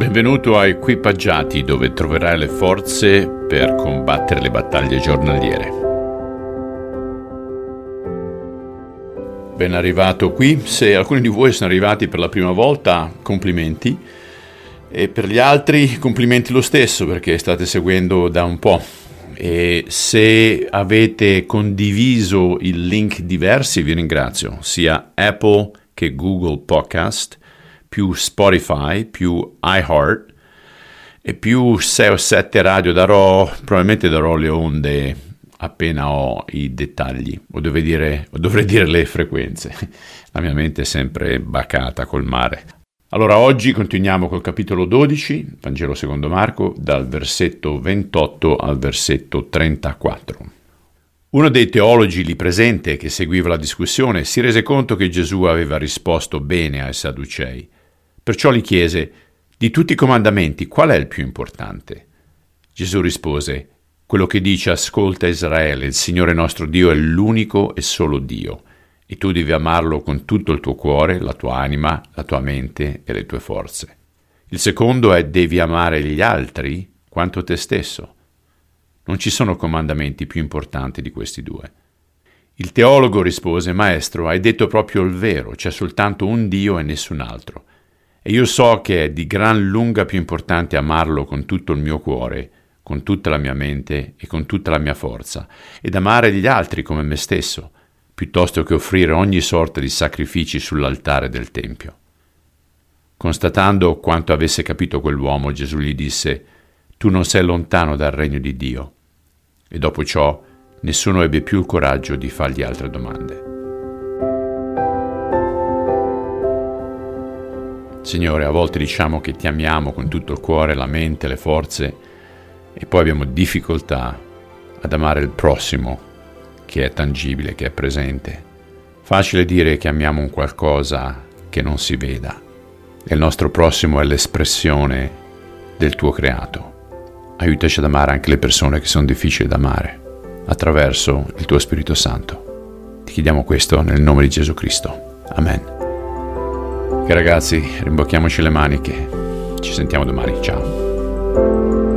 Benvenuto a Equipaggiati dove troverai le forze per combattere le battaglie giornaliere. Ben arrivato qui, se alcuni di voi sono arrivati per la prima volta, complimenti. E per gli altri complimenti lo stesso perché state seguendo da un po'. E se avete condiviso il link diversi vi ringrazio, sia Apple che Google Podcast più Spotify, più iHeart e più 6 o 7 radio darò, probabilmente darò le onde appena ho i dettagli, o dire, o dovrei dire le frequenze. La mia mente è sempre bacata col mare. Allora oggi continuiamo col capitolo 12, Vangelo secondo Marco, dal versetto 28 al versetto 34. Uno dei teologi lì presente che seguiva la discussione si rese conto che Gesù aveva risposto bene ai Sadducei Perciò gli chiese, di tutti i comandamenti, qual è il più importante? Gesù rispose, quello che dice ascolta Israele, il Signore nostro Dio è l'unico e solo Dio, e tu devi amarlo con tutto il tuo cuore, la tua anima, la tua mente e le tue forze. Il secondo è devi amare gli altri quanto te stesso. Non ci sono comandamenti più importanti di questi due. Il teologo rispose, Maestro, hai detto proprio il vero, c'è soltanto un Dio e nessun altro. E io so che è di gran lunga più importante amarlo con tutto il mio cuore, con tutta la mia mente e con tutta la mia forza, ed amare gli altri come me stesso, piuttosto che offrire ogni sorta di sacrifici sull'altare del Tempio. Constatando quanto avesse capito quell'uomo, Gesù gli disse, Tu non sei lontano dal regno di Dio. E dopo ciò nessuno ebbe più il coraggio di fargli altre domande. Signore, a volte diciamo che ti amiamo con tutto il cuore, la mente, le forze e poi abbiamo difficoltà ad amare il prossimo che è tangibile, che è presente. Facile dire che amiamo un qualcosa che non si veda e il nostro prossimo è l'espressione del tuo creato. Aiutaci ad amare anche le persone che sono difficili da amare attraverso il tuo Spirito Santo. Ti chiediamo questo nel nome di Gesù Cristo. Amen. Ragazzi, rimbocchiamoci le maniche. Ci sentiamo domani. Ciao.